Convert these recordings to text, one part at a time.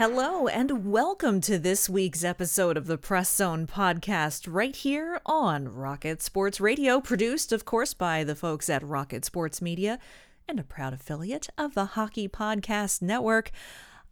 Hello, and welcome to this week's episode of the Press Zone podcast, right here on Rocket Sports Radio, produced, of course, by the folks at Rocket Sports Media and a proud affiliate of the Hockey Podcast Network.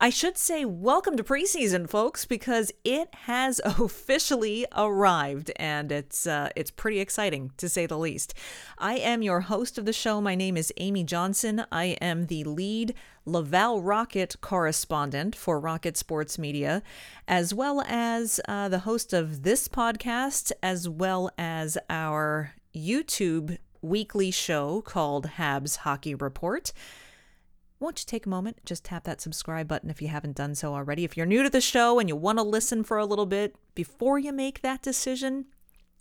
I should say, welcome to preseason, folks, because it has officially arrived, and it's uh, it's pretty exciting to say the least. I am your host of the show. My name is Amy Johnson. I am the lead Laval Rocket correspondent for Rocket Sports Media, as well as uh, the host of this podcast, as well as our YouTube weekly show called Habs Hockey Report won't you take a moment, just tap that subscribe button if you haven't done so already. If you're new to the show and you want to listen for a little bit before you make that decision,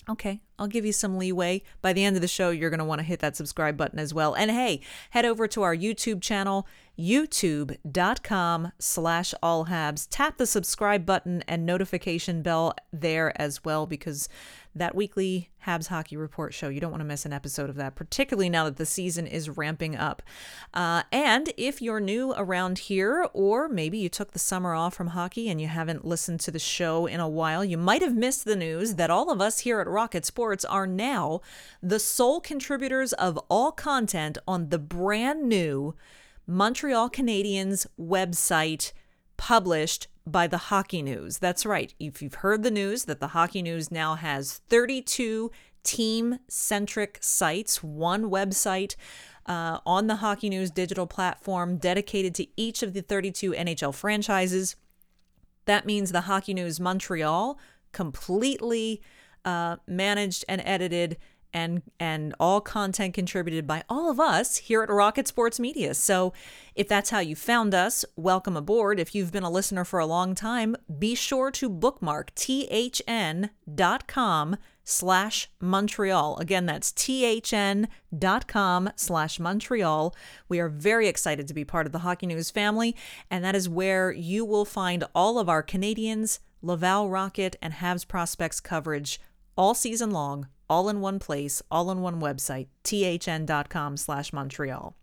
okay, I'll give you some leeway. By the end of the show, you're going to want to hit that subscribe button as well. And hey, head over to our YouTube channel, youtube.com slash allhabs. Tap the subscribe button and notification bell there as well because that weekly Habs Hockey Report show, you don't want to miss an episode of that, particularly now that the season is ramping up. Uh, and if you're new around here, or maybe you took the summer off from hockey and you haven't listened to the show in a while, you might have missed the news that all of us here at Rocket Sports are now the sole contributors of all content on the brand new Montreal Canadiens website published by the Hockey News. That's right. If you've heard the news that the Hockey News now has 32 team centric sites, one website uh, on the Hockey News digital platform dedicated to each of the 32 NHL franchises. That means the Hockey News Montreal completely uh, managed and edited and and all content contributed by all of us here at Rocket Sports Media. So, if that's how you found us, welcome aboard. If you've been a listener for a long time, be sure to bookmark thn.com slash Montreal. Again, that's thn.com slash Montreal. We are very excited to be part of the Hockey News family, and that is where you will find all of our Canadiens, Laval Rocket, and Habs prospects coverage all season long all in one place, all in one website, thn.com slash Montreal.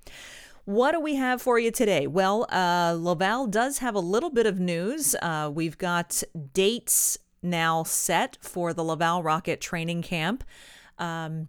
What do we have for you today? Well, uh, Laval does have a little bit of news. Uh, we've got dates now set for the Laval Rocket training camp. Um,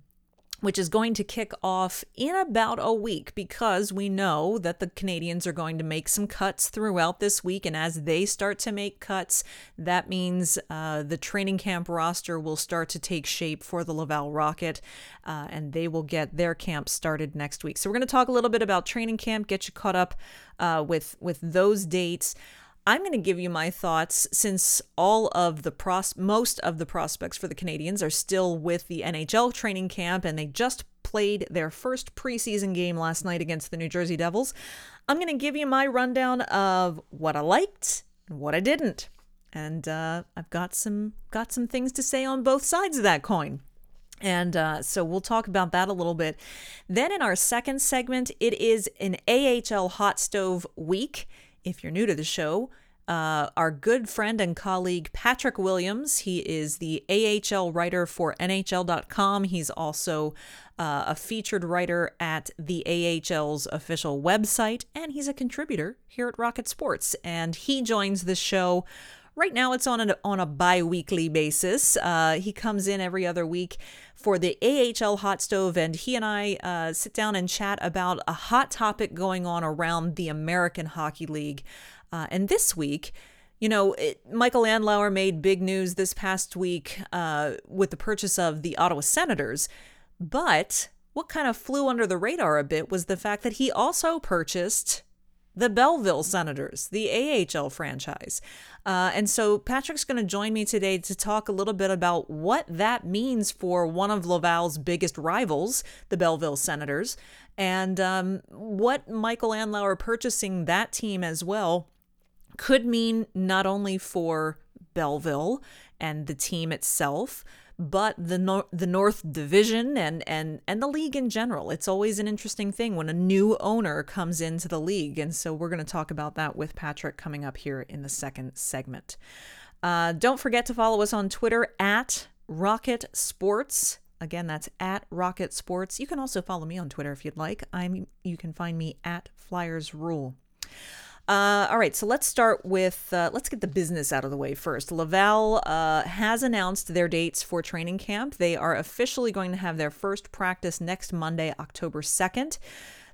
which is going to kick off in about a week because we know that the Canadiens are going to make some cuts throughout this week. And as they start to make cuts, that means uh, the training camp roster will start to take shape for the Laval Rocket uh, and they will get their camp started next week. So we're going to talk a little bit about training camp, get you caught up uh, with, with those dates. I'm going to give you my thoughts since all of the pros most of the prospects for the Canadiens are still with the NHL training camp and they just played their first preseason game last night against the New Jersey Devils. I'm going to give you my rundown of what I liked and what I didn't. And uh, I've got some got some things to say on both sides of that coin. And uh, so we'll talk about that a little bit. Then in our second segment, it is an AHL hot stove week. If you're new to the show, uh, our good friend and colleague Patrick Williams. He is the AHL writer for NHL.com. He's also uh, a featured writer at the AHL's official website, and he's a contributor here at Rocket Sports. And he joins the show Right now, it's on a, on a bi weekly basis. Uh, he comes in every other week for the AHL Hot Stove, and he and I uh, sit down and chat about a hot topic going on around the American Hockey League. Uh, and this week, you know, it, Michael Andlauer made big news this past week uh, with the purchase of the Ottawa Senators. But what kind of flew under the radar a bit was the fact that he also purchased the Belleville Senators, the AHL franchise. Uh, and so Patrick's going to join me today to talk a little bit about what that means for one of Laval's biggest rivals, the Belleville Senators, and um, what Michael Andlauer purchasing that team as well could mean not only for Belleville and the team itself, but the nor- the North Division and and and the league in general. It's always an interesting thing when a new owner comes into the league, and so we're going to talk about that with Patrick coming up here in the second segment. Uh, don't forget to follow us on Twitter at Rocket Sports. Again, that's at Rocket Sports. You can also follow me on Twitter if you'd like. I'm you can find me at Flyers Rule. Uh, all right, so let's start with uh, let's get the business out of the way first. Laval uh, has announced their dates for training camp. They are officially going to have their first practice next Monday, October second.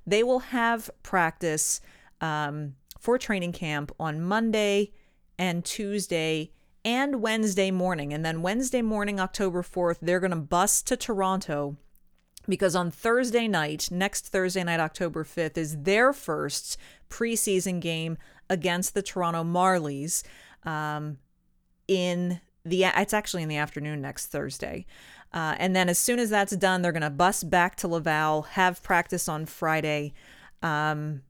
They will have practice um, for training camp on Monday and Tuesday and Wednesday morning, and then Wednesday morning, October fourth, they're going to bus to Toronto because on Thursday night, next Thursday night, October 5th, is their first preseason game against the Toronto Marlies. Um, in the it's actually in the afternoon next Thursday. Uh, and then as soon as that's done, they're to bus back to Laval, have practice on Friday. Um,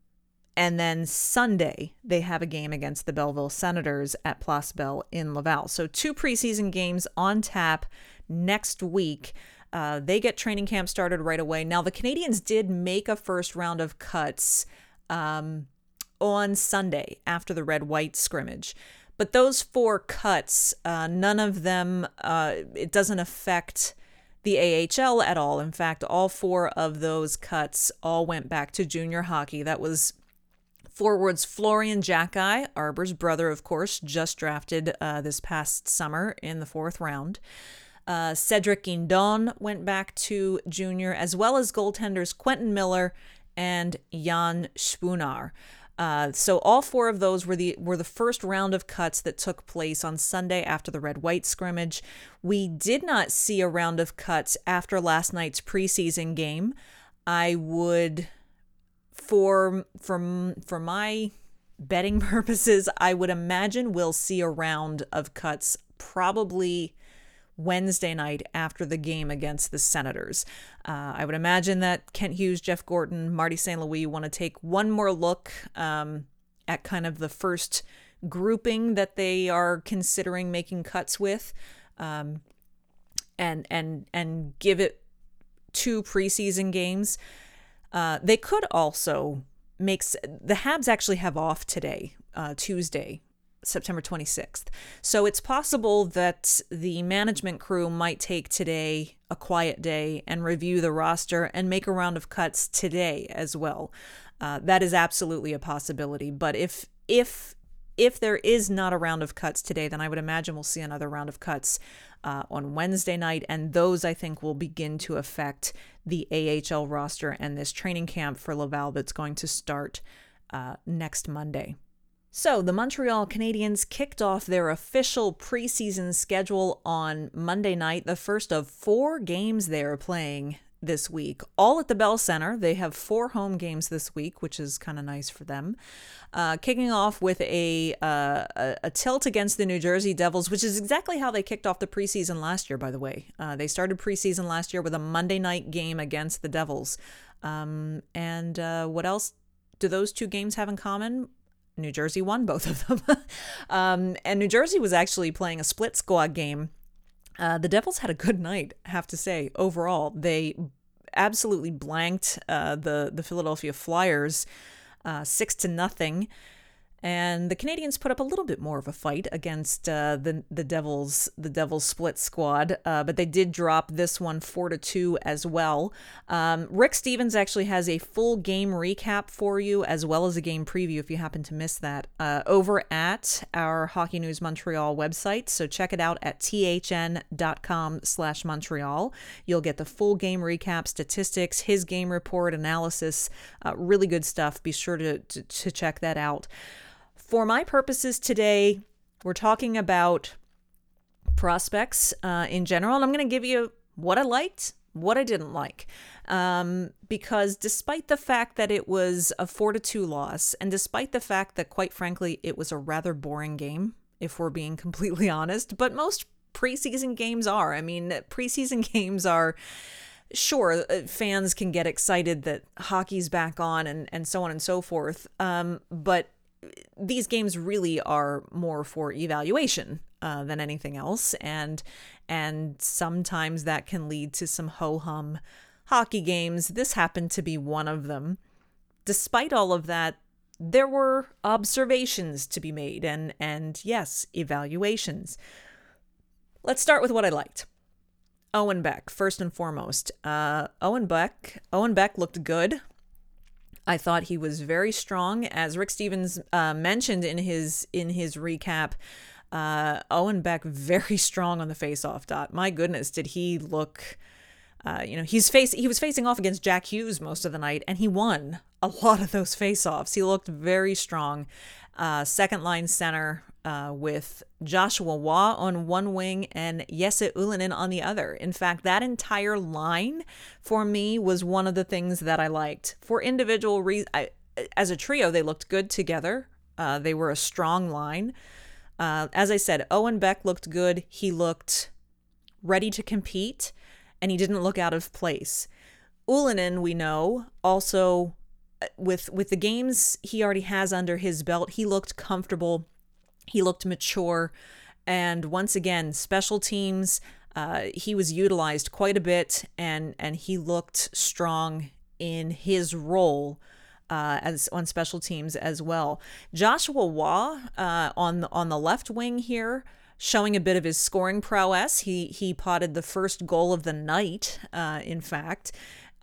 and then Sunday, they have a game against the Belleville Senators at Place Bell in Laval. So, two preseason games on tap next week. Uh, they get training camp started right away. Now, the Canadiens did make a first round of cuts um, on Sunday after the red white scrimmage. But those four cuts, uh, none of them, uh, it doesn't affect the AHL at all. In fact, all four of those cuts all went back to junior hockey. That was forwards Florian Xhekaj, Arber's brother, of course, just drafted uh, this past summer in the fourth round. Uh, Cedric Guindon went back to junior, as well as goaltenders Quentin Miller and Jan Spunar. Uh, so all four of those were the were the first round of cuts that took place on Sunday after the red white scrimmage. We did not see a round of cuts after last night's preseason game. I would for for for my betting purposes, I would imagine we'll see a round of cuts probably Wednesday night after the game against the Senators. Uh, I would imagine that Kent Hughes, Jeff Gorton, Marty St. Louis want to take one more look um, at kind of the first grouping that they are considering making cuts with, um, and and and give it two preseason games. Uh, they could also make the Habs actually have off today, uh, Tuesday, September 26th. So it's possible that the management crew might take today a quiet day and review the roster and make a round of cuts today as well. Uh, that is absolutely a possibility. But if if if there is not a round of cuts today, then I would imagine we'll see another round of cuts uh, on Wednesday night, and those I think will begin to affect the AHL roster and this training camp for Laval that's going to start uh, next Monday. So, the Montreal Canadiens kicked off their official preseason schedule on Monday night, the first of four games they are playing this week, all at the Bell Center. They have four home games this week, which is kind of nice for them. Uh, kicking off with a, uh, a, a tilt against the New Jersey Devils, which is exactly how they kicked off the preseason last year. By the way, uh, they started preseason last year with a Monday night game against the Devils. Um, and uh, what else do those two games have in common? New Jersey won both of them. um, and New Jersey was actually playing a split squad game. Uh, the Devils had a good night, have to say. Overall, they absolutely blanked uh, the the Philadelphia Flyers uh, six to nothing. And the Canadiens put up a little bit more of a fight against uh, the the Devils the Devils split squad, uh, but they did drop this one four to two as well. Um, Rick Stevens actually has a full game recap for you as well as a game preview if you happen to miss that uh, over at our Hockey News Montreal website. So check it out at thn.com/montreal. You'll get the full game recap, statistics, his game report, analysis, uh, really good stuff. Be sure to, to, to check that out for my purposes today, we're talking about prospects uh, in general, and I'm going to give you what I liked, what I didn't like. Um, because despite the fact that it was a 4 to 2 loss, and despite the fact that, quite frankly, it was a rather boring game, if we're being completely honest, but most preseason games are. I mean, preseason games are sure uh, fans can get excited that hockey's back on and, and so on and so forth um, but these games really are more for evaluation uh, than anything else, and and sometimes that can lead to some ho hum hockey games. This happened to be one of them. Despite all of that, there were observations to be made, and and yes, evaluations. Let's start with what I liked. Owen Beck, first and foremost. Uh, Owen Beck, Owen Beck looked good. I thought he was very strong, as Rick Stevens uh, mentioned in his in his recap. Uh, Owen Beck very strong on the face-off dot. My goodness, did he look? Uh, you know, he's face he was facing off against Jack Hughes most of the night, and he won a lot of those face-offs. He looked very strong. Uh, second line center uh, with Joshua Roy on one wing and Jesse Ylönen on the other. In fact, that entire line for me was one of the things that I liked. For individual reasons, as a trio, they looked good together. Uh, they were a strong line. Uh, as I said, Owen Beck looked good. He looked ready to compete, and he didn't look out of place. Ylönen, we know, also uh, with with the games he already has under his belt, he looked comfortable he looked mature. And once again, special teams, uh, he was utilized quite a bit and, and he looked strong in his role. Uh, as on special teams as well. Joshua Roy uh, on on the left wing here, showing a bit of his scoring prowess. He he potted the first goal of the night, uh, in fact,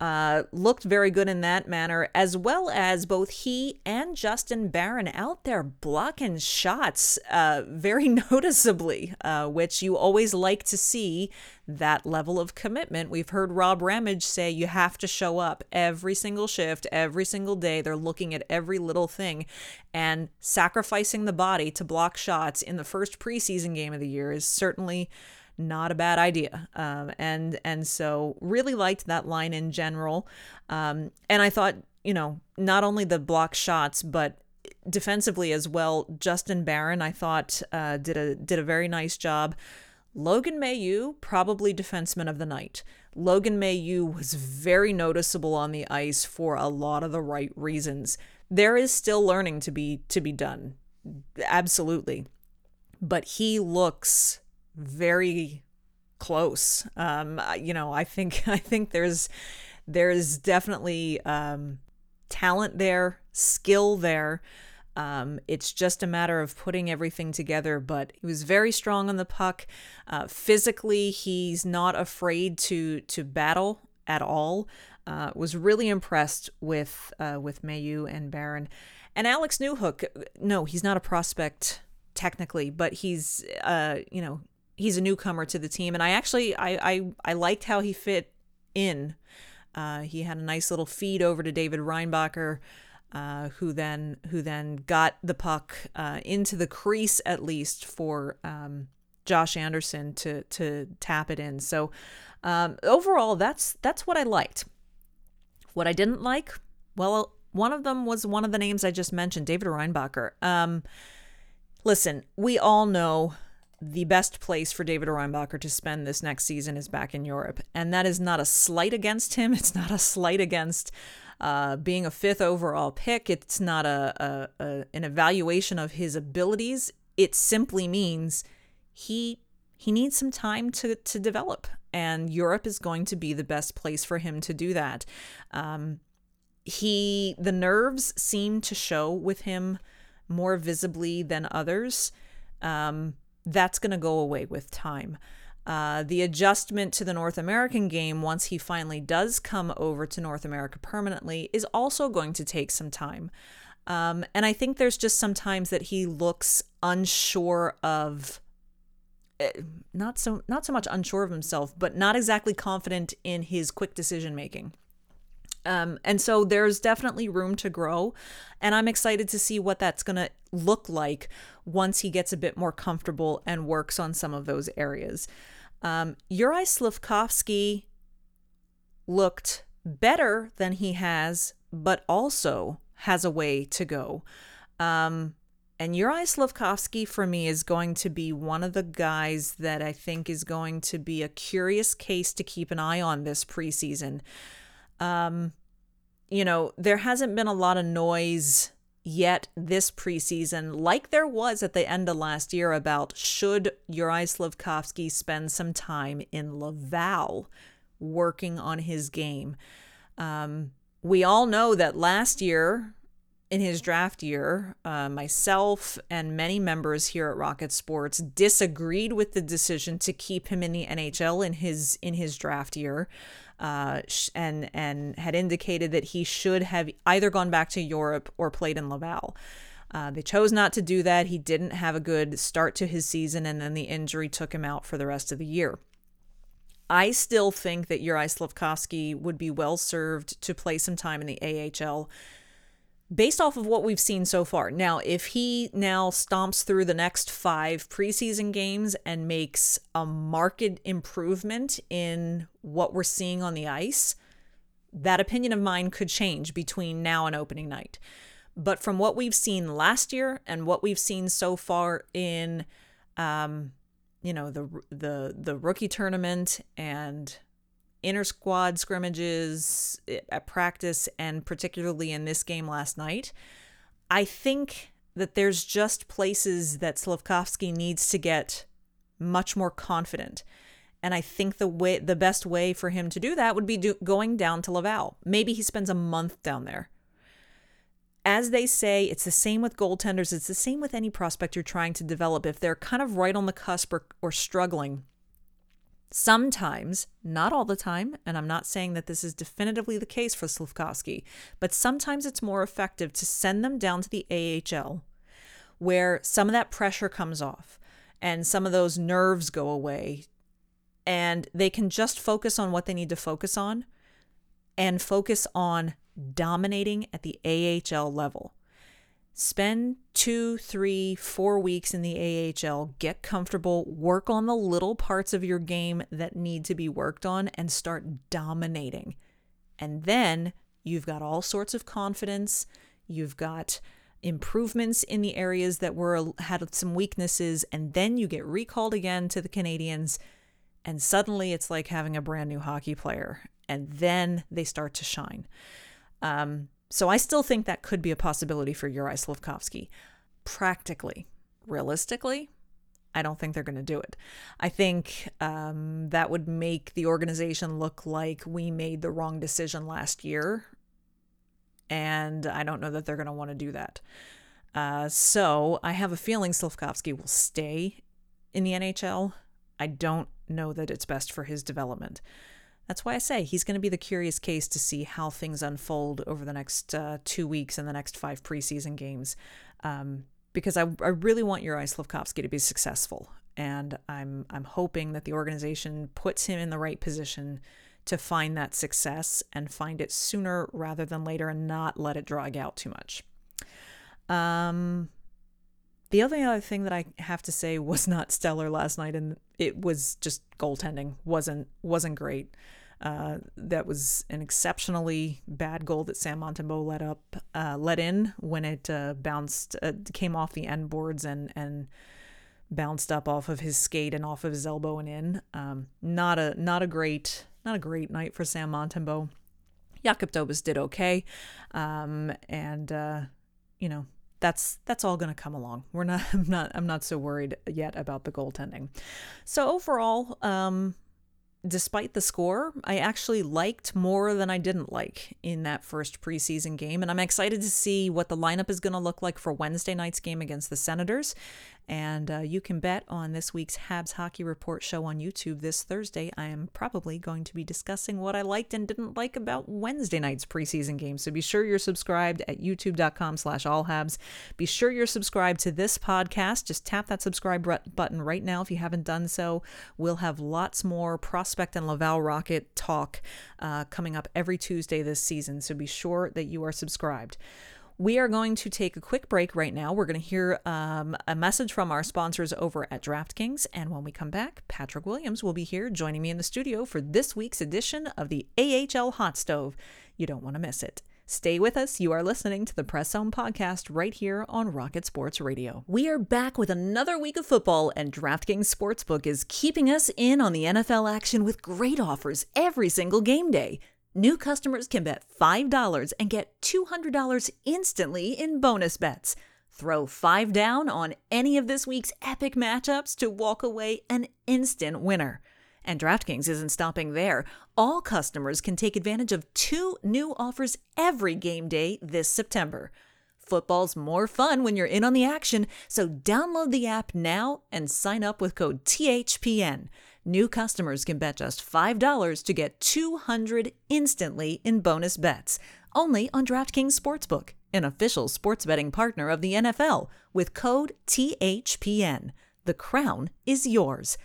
uh, looked very good in that manner, as well as both he and Justin Barron out there blocking shots uh, very noticeably, uh, which you always like to see that level of commitment. We've heard Rob Ramage say you have to show up every single shift, every single day. They're looking at every little thing, and sacrificing the body to block shots in the first preseason game of the year is certainly not a bad idea. Um, and and so really liked that line in general. Um, and I thought, you know, not only the block shots, but defensively as well. Justin Barron, I thought, uh, did a did a very nice job. Logan Mailloux, probably defenseman of the night. Logan Mailloux was very noticeable on the ice for a lot of the right reasons. There is still learning to be to be done. Absolutely. But he looks very close. Um, you know, I think I think there's there's definitely um, talent there, skill there. Um, it's just a matter of putting everything together. But he was very strong on the puck. Uh, physically, he's not afraid to to battle at all. Uh, was really impressed with uh, with Mailloux and Barron. And Alex Newhook, no, he's not a prospect technically, but he's uh, you know he's a newcomer to the team, and I actually I I, I liked how he fit in. Uh, he had a nice little feed over to David Reinbacher, uh, who then who then got the puck uh, into the crease at least for um, Josh Anderson to to tap it in. So um, overall, that's that's what I liked. What I didn't like, well, one of them was one of the names I just mentioned, David Reinbacher. Um, listen, we all know the best place for David Reinbacher to spend this next season is back in Europe. And that is not a slight against him. It's not a slight against uh, being a fifth overall pick. It's not a, a, a, an evaluation of his abilities. It simply means he he needs some time to, to develop. And Europe is going to be the best place for him to do that. Um, he the nerves seem to show with him more visibly than others, um, that's going to go away with time. Uh, the adjustment to the North American game, once he finally does come over to North America permanently, is also going to take some time. Um, and I think there's just sometimes that he looks unsure of eh, not so not so much unsure of himself, but not exactly confident in his quick decision making. Um, and so there's definitely room to grow. And I'm excited to see what that's going to look like once he gets a bit more comfortable and works on some of those areas. Um, Juraj Slafkovsky looked better than he has, but also has a way to go. Um, and Juraj Slafkovsky for me is going to be one of the guys that I think is going to be a curious case to keep an eye on this preseason. Um, you know, there hasn't been a lot of noise yet this preseason, like there was at the end of last year about should Juraj Slafkovsky spend some time in Laval working on his game. Um, we all know that last year, in his draft year, uh, myself and many members here at Rocket Sports disagreed with the decision to keep him in the NHL in his in his draft year, uh, and and had indicated that he should have either gone back to Europe or played in Laval. Uh, they chose not to do that. He didn't have a good start to his season, and then the injury took him out for the rest of the year. I still think that Juraj Slafkovsky would be well served to play some time in the AHL based off of what we've seen so far. Now, if he now stomps through the next five preseason games and makes a marked improvement in what we're seeing on the ice, that opinion of mine could change between now and opening night. But from what we've seen last year and what we've seen so far in um, you know the the the rookie tournament and inter squad scrimmages eh, at practice and particularly in this game last night i think that there's just places that Slafkovsky needs to get much more confident and I think the way the best way for him to do that would be do, going down to Laval. Maybe he spends a month down there as they say, it's the same with goaltenders. It's the same with any prospect you're trying to develop. If they're kind of right on the cusp or, or struggling, sometimes, not all the time, and I'm not saying that this is definitively the case for Slafkovsky, but sometimes it's more effective to send them down to the AHL where some of that pressure comes off and some of those nerves go away and they can just focus on what they need to focus on and focus on dominating at the AHL level. Spend two, three, four weeks in the AHL, get comfortable, work on the little parts of your game that need to be worked on, and start dominating. And then you've got all sorts of confidence. You've got improvements in the areas that were had some weaknesses, and then you get recalled again to the Canadiens, and suddenly it's like having a brand new hockey player, and then they start to shine. Um, so I still think that could be a possibility for Juraj Slafkovsky. Practically, realistically, I don't think they're going to do it. I think um, that would make the organization look like we made the wrong decision last year. And I don't know that they're going to want to do that. Uh, so I have a feeling Slafkovsky will stay in the NHL. I don't know that it's best for his development. That's why I say he's going to be the curious case to see how things unfold over the next uh, two weeks and the next five preseason games. Um, because I, I really want Juraj Slafkovsky to be successful. And I'm, I'm hoping that the organization puts him in the right position to find that success and find it sooner rather than later and not let it drag out too much. Um, the only other thing that I have to say was not stellar last night, and it was just goaltending wasn't wasn't great. Uh, that was an exceptionally bad goal that Sam Montembeault let up, uh, let in when it uh, bounced, uh, came off the end boards and and bounced up off of his skate and off of his elbow and in. Um, not a not a great not a great night for Sam Montembeault. Jakub Dobes did okay, um, and uh, you know that's that's all going to come along. We're not I'm not I'm not so worried yet about the goaltending. So overall, um, despite the score, I actually liked more than I didn't like in that first preseason game. And I'm excited to see what the lineup is going to look like for Wednesday night's game against the Senators. And uh, you can bet on this week's Habs Hockey Report show on YouTube this Thursday. I am probably going to be discussing what I liked and didn't like about Wednesday night's preseason game. So be sure you're subscribed at youtube.com slash allhabs. Be sure you're subscribed to this podcast. Just tap that subscribe button right now if you haven't done so. We'll have lots more prospect and Laval Rocket talk uh, coming up every Tuesday this season. So be sure that you are subscribed. We are going to take a quick break right now. We're going to hear um, a message from our sponsors over at DraftKings. And when we come back, Patrick Williams will be here joining me in the studio for this week's edition of the AHL Hot Stove. You don't want to miss it. Stay with us. You are listening to the Press Zone podcast right here on Rocket Sports Radio. We are back with another week of football, and DraftKings Sportsbook is keeping us in on the NFL action with great offers every single game day. New customers can bet $5 and get $200 instantly in bonus bets. Throw 5 down on any of this week's epic matchups to walk away an instant winner. And DraftKings isn't stopping there. All customers can take advantage of two new offers every game day this September. Football's more fun when you're in on the action, so download the app now and sign up with code THPN. New customers can bet just $5 to get 200 instantly in bonus bets, only on DraftKings Sportsbook, an official sports betting partner of the NFL, with code THPN. The crown is yours.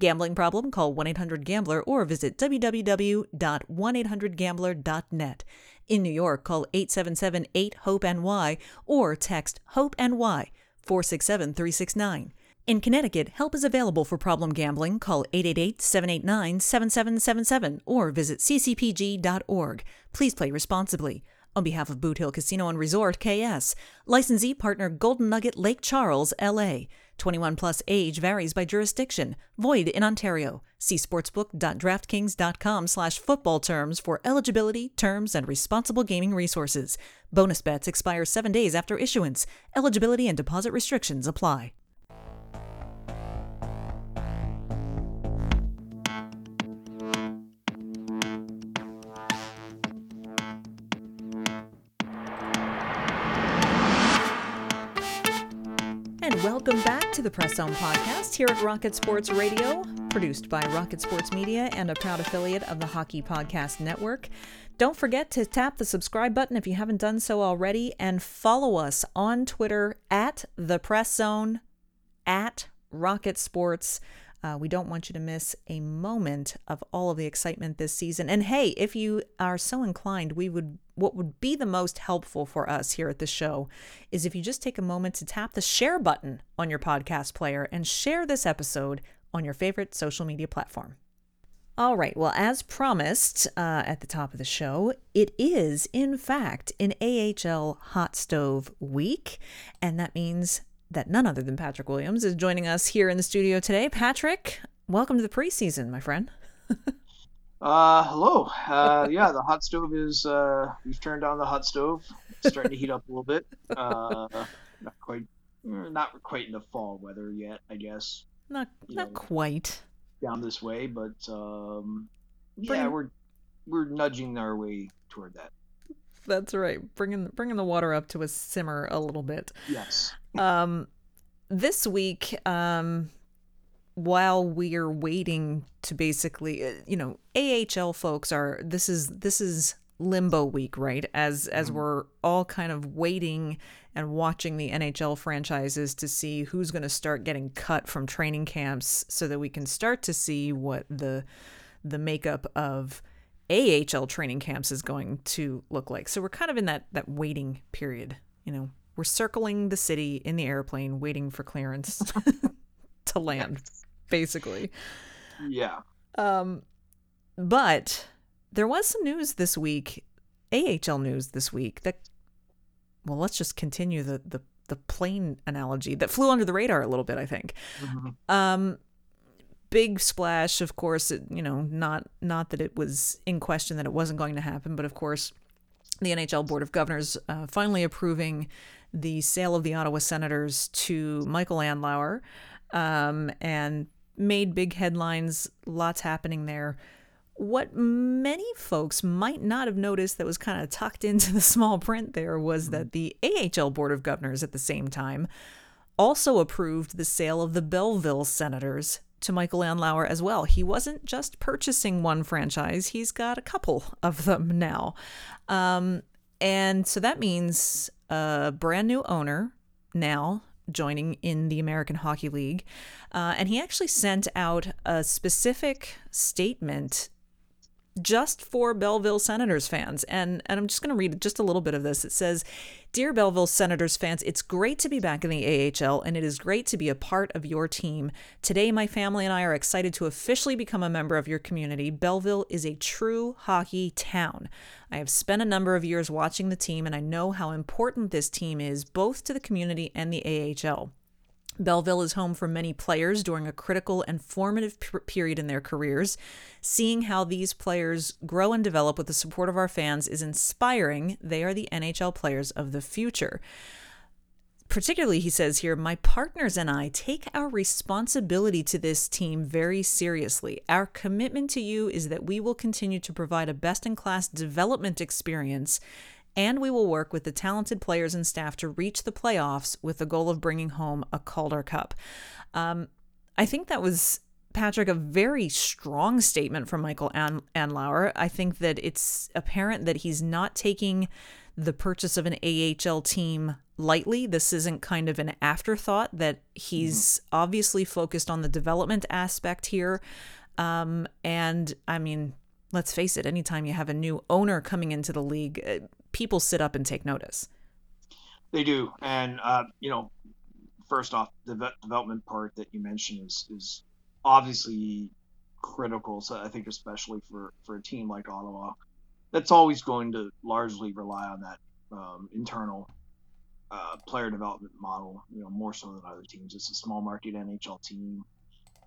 Gambling problem? Call 1-800-GAMBLER or visit www.1800gambler.net. In New York, call 877-8-HOPE-NY or text HOPE-NY 467-369. In Connecticut, help is available for problem gambling. Call 888-789-7777 or visit ccpg.org. Please play responsibly. On behalf of Boot Hill Casino and Resort, KS, licensee partner Golden Nugget Lake Charles, LA. 21 plus age varies by jurisdiction. Void in Ontario. See sportsbook.draftkings.com slash football terms for eligibility, terms, and responsible gaming resources. Bonus bets expire seven days after issuance. Eligibility and deposit restrictions apply. Welcome back to the Press Zone podcast here at Rocket Sports Radio, produced by Rocket Sports Media and a proud affiliate of the Hockey Podcast Network. Don't forget to tap the subscribe button if you haven't done so already and follow us on Twitter at the Press Zone, at Rocket Sports. Uh, we don't want you to miss a moment of all of the excitement this season. And hey, if you are so inclined, we would what would be the most helpful for us here at the show is if you just take a moment to tap the share button on your podcast player and share this episode on your favorite social media platform. All right, well, as promised uh, at the top of the show, it is, in fact, an AHL Hot Stove week. And that means that none other than Patrick Williams is joining us here in the studio today. Patrick, welcome to the preseason, my friend. uh, hello. Uh, yeah, the hot stove is, uh, we've turned on the hot stove. It's starting to heat up a little bit. Uh, not quite, not quite in the fall weather yet, I guess. Not, you not know, quite. Down this way, but, um, yeah, we're, we're nudging our way toward that. That's right. Bringing bringing the water up to a simmer a little bit. Yes. um, this week, um, while we're waiting to basically, uh, you know, AHL folks are this is this is limbo week, right? As as mm-hmm. we're all kind of waiting and watching the NHL franchises to see who's going to start getting cut from training camps so that we can start to see what the the makeup of AHL training camps is going to look like. So we're kind of in that that waiting period. You know, we're circling the city in the airplane, waiting for clearance to land, basically. Yeah. Um, but there was some news this week, AHL news this week that. Well, let's just continue the the the plane analogy that flew under the radar a little bit. I think. Mm-hmm. Um, big splash of course it, you know not not that it was in question that it wasn't going to happen but of course the NHL Board of Governors uh, finally approving the sale of the Ottawa Senators to Michael Andlauer um, and made big headlines, lots happening there. What many folks might not have noticed that was kind of tucked into the small print there was that the AHL Board of Governors at the same time also approved the sale of the Belleville Senators to Michael Andlauer as well. He wasn't just purchasing one franchise, he's got a couple of them now. Um, and so that means a brand new owner now joining in the American Hockey League. Uh, and he actually sent out a specific statement just for Belleville Senators fans. And, and I'm just going to read just a little bit of this. It says Dear Belleville Senators fans, it's great to be back in the AHL and it is great to be a part of your team. Today, my family and I are excited to officially become a member of your community. Belleville is a true hockey town. I have spent a number of years watching the team and I know how important this team is both to the community and the AHL. Belleville is home for many players during a critical and formative period in their careers. Seeing how these players grow and develop with the support of our fans is inspiring. They are the NHL players of the future. Particularly, he says here, my partners and I take our responsibility to this team very seriously. Our commitment to you is that we will continue to provide a best in class development experience and we will work with the talented players and staff to reach the playoffs with the goal of bringing home a Calder Cup. Um, I think that was Patrick, a very strong statement from Michael An- Andlauer. I think that it's apparent that he's not taking the purchase of an AHL team lightly. This isn't kind of an afterthought, that he's mm-hmm. obviously focused on the development aspect here. Um, and I mean, let's face it, anytime you have a new owner coming into the league, uh, people sit up and take notice. They do, and uh, you know, first off, the development part that you mentioned is is obviously critical. So I think especially for for a team like Ottawa, that's always going to largely rely on that um, internal uh, player development model. You know, more so than other teams. It's a small market NHL team.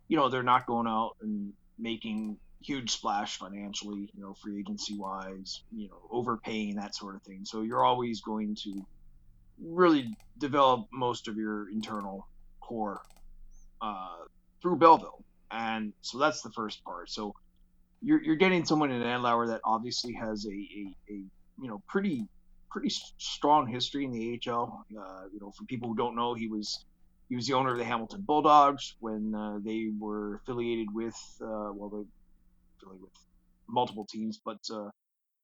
You know, they're not going out and making huge splash financially, you know, free agency wise, you know, overpaying that sort of thing. So you're always going to really develop most of your internal core uh, through Belleville, and so that's the first part. So you're, you're getting someone in Andlauer that obviously has a, a, a you know pretty pretty strong history in the AHL. Uh, you know, for people who don't know, he was he was the owner of the Hamilton Bulldogs when uh, they were affiliated with uh, well, with multiple teams, but uh,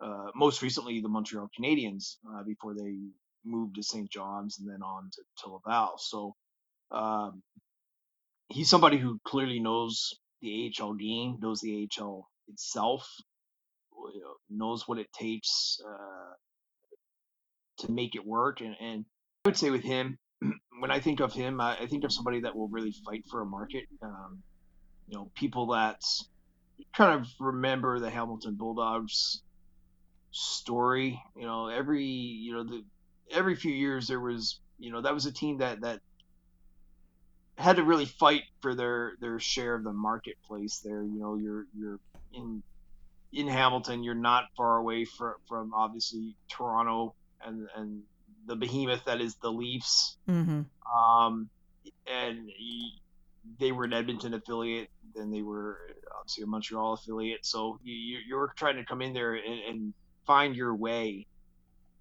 uh, most recently the Montreal Canadiens uh, before they moved to St. John's and then on to, to Laval. So um, he's somebody who clearly knows the AHL game, knows the AHL itself, knows what it takes uh, to make it work. And, and I would say with him, when I think of him, I, I, think of somebody that will really fight for a market. Um, you know, people that kind of remember the Hamilton Bulldogs story. You know, every you know the every few years there was you know that was a team that that had to really fight for their their share of the marketplace there. You know, you're you're in in Hamilton, you're not far away from from obviously Toronto and and the behemoth that is the Leafs. Mm-hmm. Um, and they were an Edmonton affiliate then they were obviously a Montreal affiliate. So you, you're trying to come in there and, and find your way,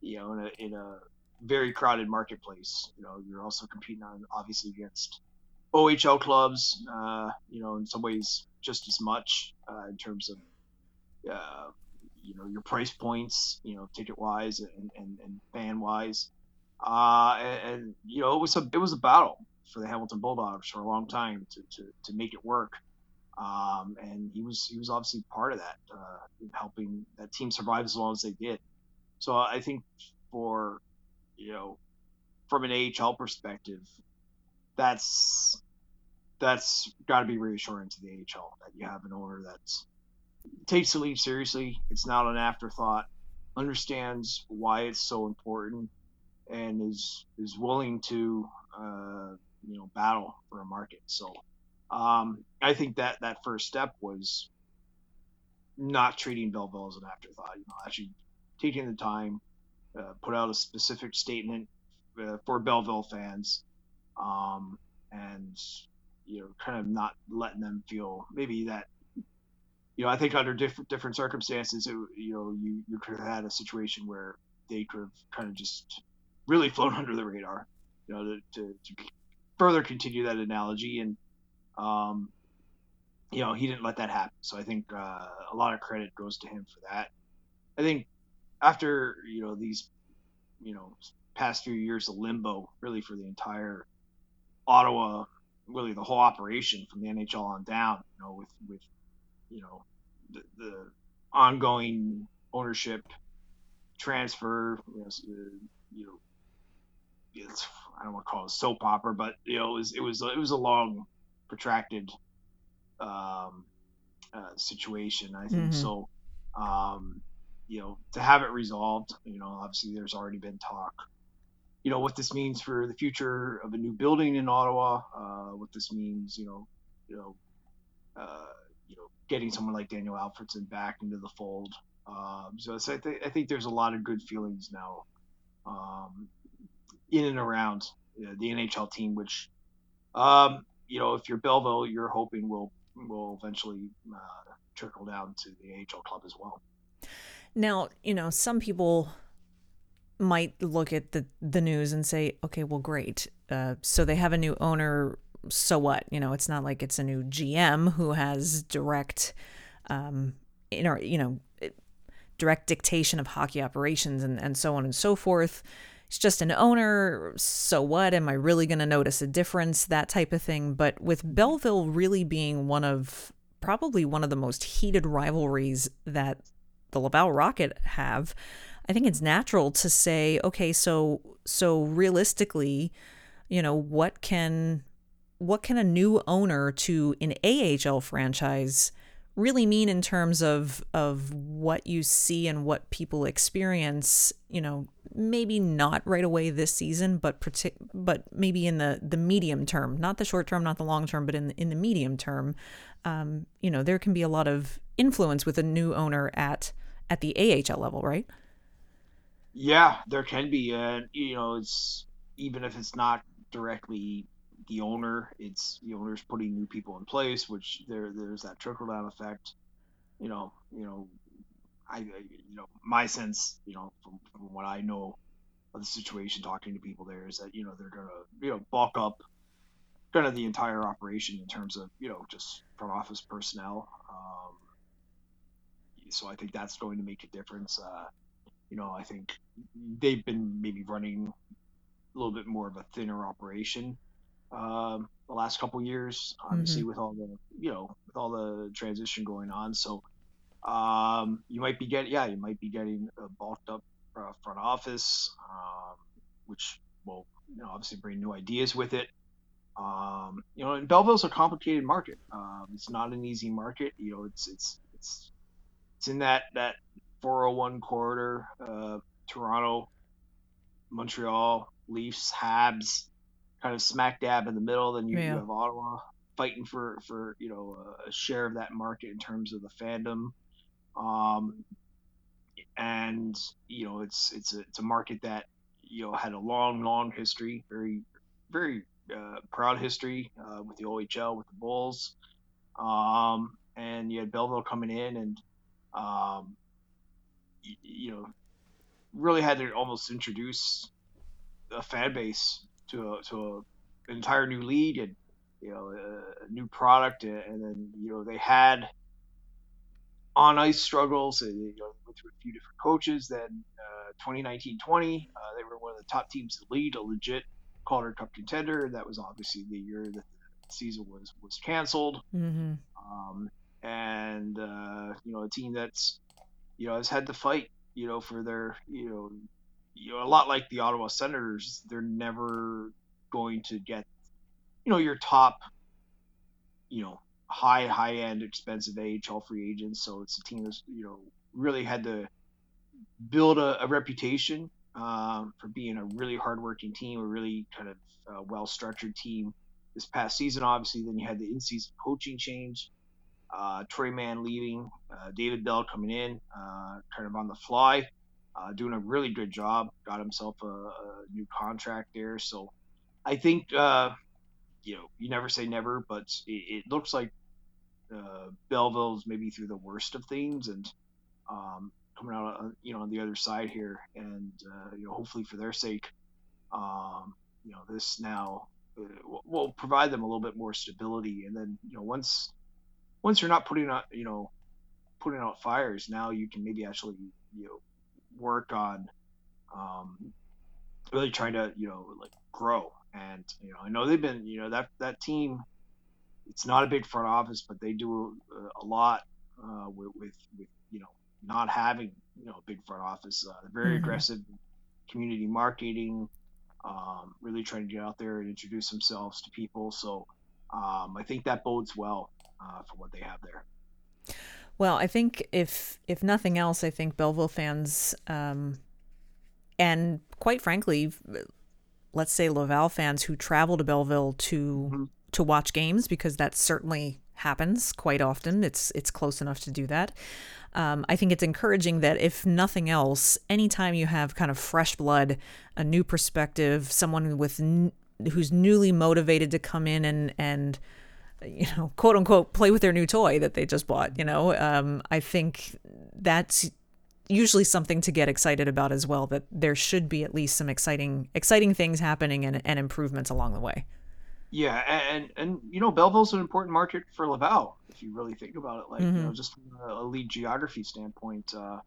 you know, in a, in a very crowded marketplace. You know, you're also competing on obviously against OHL clubs. Uh, you know, in some ways just as much uh, in terms of uh, you know your price points, you know, ticket wise and, and, and fan wise. Uh, and, and, you know, it was a it was a battle for the Hamilton Bulldogs for a long time to, to, to make it work. Um, and he was he was obviously part of that, uh, helping that team survive as long as they did. So I think for you know from an AHL perspective, that's that's got to be reassuring to the AHL that you have an owner that takes the league seriously. It's not an afterthought. Understands why it's so important, and is is willing to uh, you know battle for a market. So um, I think that that first step was not treating Belleville as an afterthought. You know, actually taking the time, uh, put out a specific statement uh, for Belleville fans, um, and you know, kind of not letting them feel maybe that, you know, I think under different different circumstances, it, you know, you you could have had a situation where they could have kind of just really flown under the radar, you know, to, to, to further continue that analogy. And, um, you know, he didn't let that happen. So I think uh, a lot of credit goes to him for that. I think after, you know, these, you know, past few years of limbo, really for the entire Ottawa, really the whole operation from the NHL on down, you know, with, with, you know, the, the ongoing ownership transfer, you know, you know it's I don't want to call it a soap opera, but you know, it was it was it was a long, protracted um, uh, situation. I think mm-hmm. so. Um, you know, to have it resolved, you know, obviously there's already been talk. You know what this means for the future of a new building in Ottawa. Uh, what this means, you know, you know, uh, you know, getting someone like Daniel Alfredsson back into the fold. Um, so, so I, th- I think there's a lot of good feelings now um, in and around the NHL team, which, um, you know, if you're Belleville, you're hoping will will eventually uh, trickle down to the AHL club as well. Now, you know, some people might look at the the news and say, okay, well, great. Uh, so they have a new owner. So what? You know, it's not like it's a new GM who has direct, um, know, you know, direct dictation of hockey operations and, and so on and so forth he's just an owner. So what? Am I really going to notice a difference? That type of thing. But with Belleville really being one of probably one of the most heated rivalries that the Laval Rocket have, I think it's natural to say, okay, so so realistically, you know, what can what can a new owner to an AHL franchise really mean in terms of of what you see and what people experience you know maybe not right away this season but partic- but maybe in the the medium term not the short term not the long term but in the, in the medium term um, you know there can be a lot of influence with a new owner at at the AHL level right? Yeah there can be and you know it's even if it's not directly the owner. It's the owner's putting new people in place, which there there's that trickle down effect. You know, you know, I you know my sense, you know, from, from what I know of the situation, talking to people there is that you know they're gonna you know bulk up kind of the entire operation in terms of you know just front office personnel. Um, so I think that's going to make a difference. Uh, you know, I think they've been maybe running a little bit more of a thinner operation um, the last couple years, obviously mm-hmm. with all the you know with all the transition going on. So um, you might be getting yeah you might be getting a bulked up uh, front office, um, which will you know obviously bring new ideas with it. Um, you know, and Belleville's a complicated market. Um, it's not an easy market. You know, it's it's it's it's in that that 401 corridor. Uh, Toronto, Montreal, Leafs, Habs, kind of smack dab in the middle. Then you, yeah. you have Ottawa fighting for for you know a share of that market in terms of the fandom. Um, and you know it's it's a, it's a market that you know had a long long history, very very uh, proud history uh, with the OHL with the Bulls. Um, and you had Belleville coming in and um, you, you know really had to almost introduce a fan base to a, to a, an entire new league and you know a, new product, and then you know they had on ice struggles. And, you know, went through a few different coaches. Then uh, 2019-20, uh, they were one of the top teams to lead, a legit Calder Cup contender. That was obviously the year that the season was was canceled. Mm-hmm. Um, and uh, you know a team that's you know has had to fight you know for their you know you know, a lot like the Ottawa Senators, they're never going to get, you know, your top, you know, high, high end, expensive AHL free agents. So it's a team that's, you know, really had to build a, a reputation um, for being a really hardworking team, a really kind of uh, well structured team this past season. Obviously, then you had the in season coaching change. Uh, Troy Mann leaving, uh, David Bell coming in, uh, kind of on the fly uh, doing a really good job. Got himself a, a, new contract there. So I think uh, you know, you never say never, but it, it looks like uh, Belleville's maybe through the worst of things and um, coming out, uh, you know, on the other side here, and uh, you know, hopefully for their sake, um, you know, this now uh, will provide them a little bit more stability, and then you know, once once you're not putting out, you know, putting out fires, now you can maybe actually you know work on um, really trying to you know like grow and you know I know they've been you know that that team it's not a big front office but they do a, a lot uh, with, with, with you know not having you know a big front office uh, they're very mm-hmm. aggressive community marketing um, really trying to get out there and introduce themselves to people so um, I think that bodes well uh, for what they have there. Well, I think if if nothing else, I think Belleville fans, um, and quite frankly, let's say Laval fans who travel to Belleville to mm-hmm. to watch games because that certainly happens quite often. It's it's close enough to do that. Um, I think it's encouraging that if nothing else, anytime you have kind of fresh blood, a new perspective, someone with n- who's newly motivated to come in and and you know, quote unquote, play with their new toy that they just bought. You know, um, I think that's usually something to get excited about as well. That there should be at least some exciting, exciting things happening and, and improvements along the way. Yeah, and and you know, Belleville's an important market for Laval if you really think about it. Like mm-hmm. you know, mm-hmm. just from a lead geography standpoint, uh,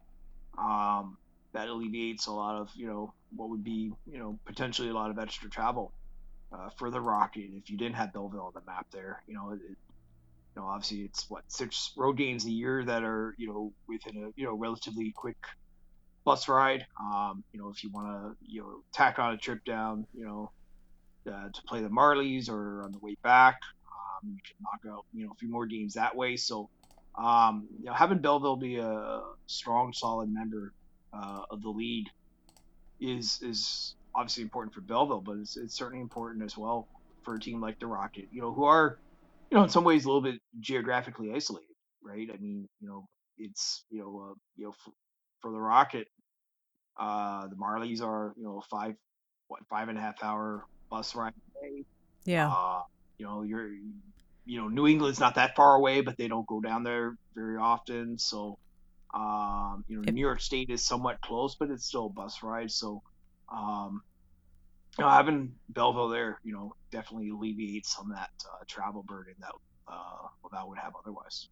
um, that alleviates a lot of you know what would be you know potentially a lot of extra travel uh, for the Rocket if you didn't have Belleville on the map there. You know, it, you know, obviously it's what six road games a year that are you know within a you know relatively quick bus ride. Um, you know, if you want to you know tack on a trip down, you know, uh, to play the Marlies or on the way back, um, you can knock out you know a few more games that way. So. Um, you know, having Belleville be a strong, solid member uh, of the league is is obviously important for Belleville, but it's, it's certainly important as well for a team like the Rocket, you know, who are, you know, in some ways a little bit geographically isolated, right? I mean, you know, it's, you know, uh, you know, for, for the Rocket, uh, the Marlies are, you know, five, what, five and a half hour bus ride away. Yeah. Uh, you know, you're, you know, New England's not that far away, but they don't go down there very often. So, um, you know, New York State is somewhat close, but it's still a bus ride. So, um, you know, having Belleville there, you know, definitely alleviates some of that uh, travel burden that uh, that would have otherwise.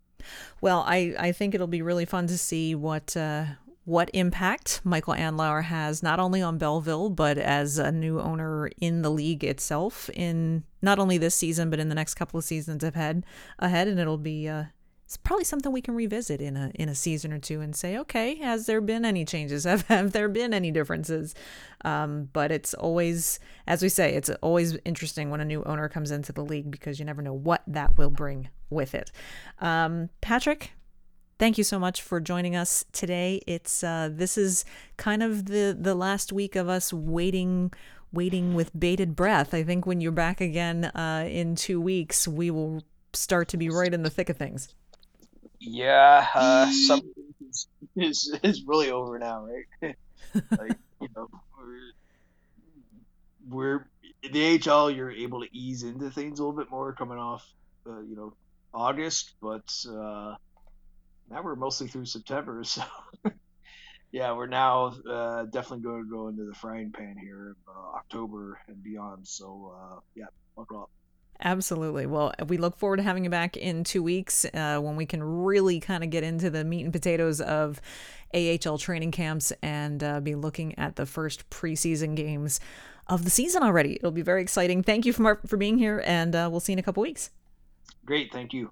Well, I, I think it'll be really fun to see what uh, what impact Michael Andlauer has not only on Belleville but as a new owner in the league itself in not only this season but in the next couple of seasons ahead ahead and it'll be uh, it's probably something we can revisit in a in a season or two and say, okay, has there been any changes? Have have there been any differences? Um, but it's always, as we say, it's always interesting when a new owner comes into the league because you never know what that will bring with it. Um, Patrick, thank you so much for joining us today. It's uh, this is kind of the the last week of us waiting waiting with bated breath. I think when you're back again uh, in two weeks, we will start to be right in the thick of things. Yeah, uh, some is, is, really over now, right? like you know, we're, we're the AHL. You're able to ease into things a little bit more coming off, uh, you know, August, but uh, now we're mostly through September, so. yeah, we're now uh, definitely going to go into the frying pan here, uh, October and beyond. So, uh, yeah, buckle up. Absolutely. Well, we look forward to having you back in two weeks uh, when we can really kind of get into the meat and potatoes of AHL training camps and uh, be looking at the first preseason games of the season already. It'll be very exciting. Thank you for, for being here, and uh, we'll see you in a couple weeks. Great. Thank you.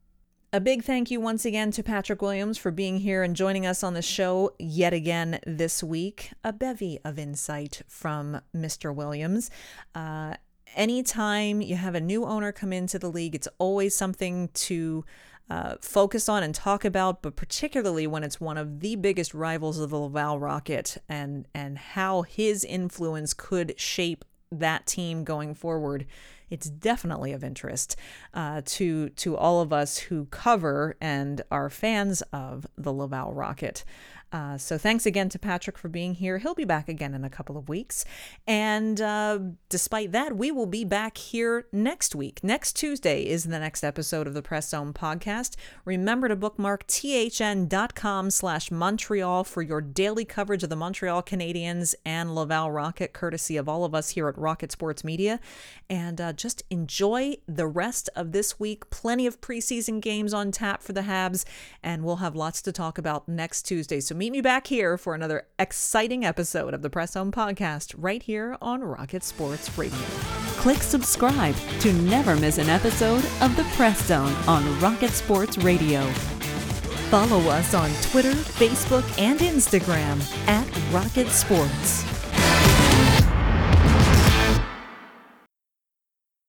A big thank you once again to Patrick Williams for being here and joining us on the show yet again this week. A bevy of insight from Mr. Williams. Uh, anytime you have a new owner come into the league, it's always something to uh, focus on and talk about, but particularly when it's one of the biggest rivals of the Laval Rocket and and how his influence could shape that team going forward. It's definitely of interest uh, to to all of us who cover and are fans of the Laval Rocket. Uh, so thanks again to Patrick for being here. He'll be back again in a couple of weeks. And uh, despite that, we will be back here next week. Next Tuesday is the next episode of the Press Zone podcast. Remember to bookmark thn.com slash Montreal for your daily coverage of the Montreal Canadiens and Laval Rocket, courtesy of all of us here at Rocket Sports Media. And uh, just enjoy the rest of this week. Plenty of preseason games on tap for the Habs, and we'll have lots to talk about next Tuesday. So meet me back here for another exciting episode of the Press Zone podcast right here on Rocket Sports Radio. Click subscribe to never miss an episode of the Press Zone on Rocket Sports Radio. Follow us on Twitter, Facebook, and Instagram at Rocket Sports.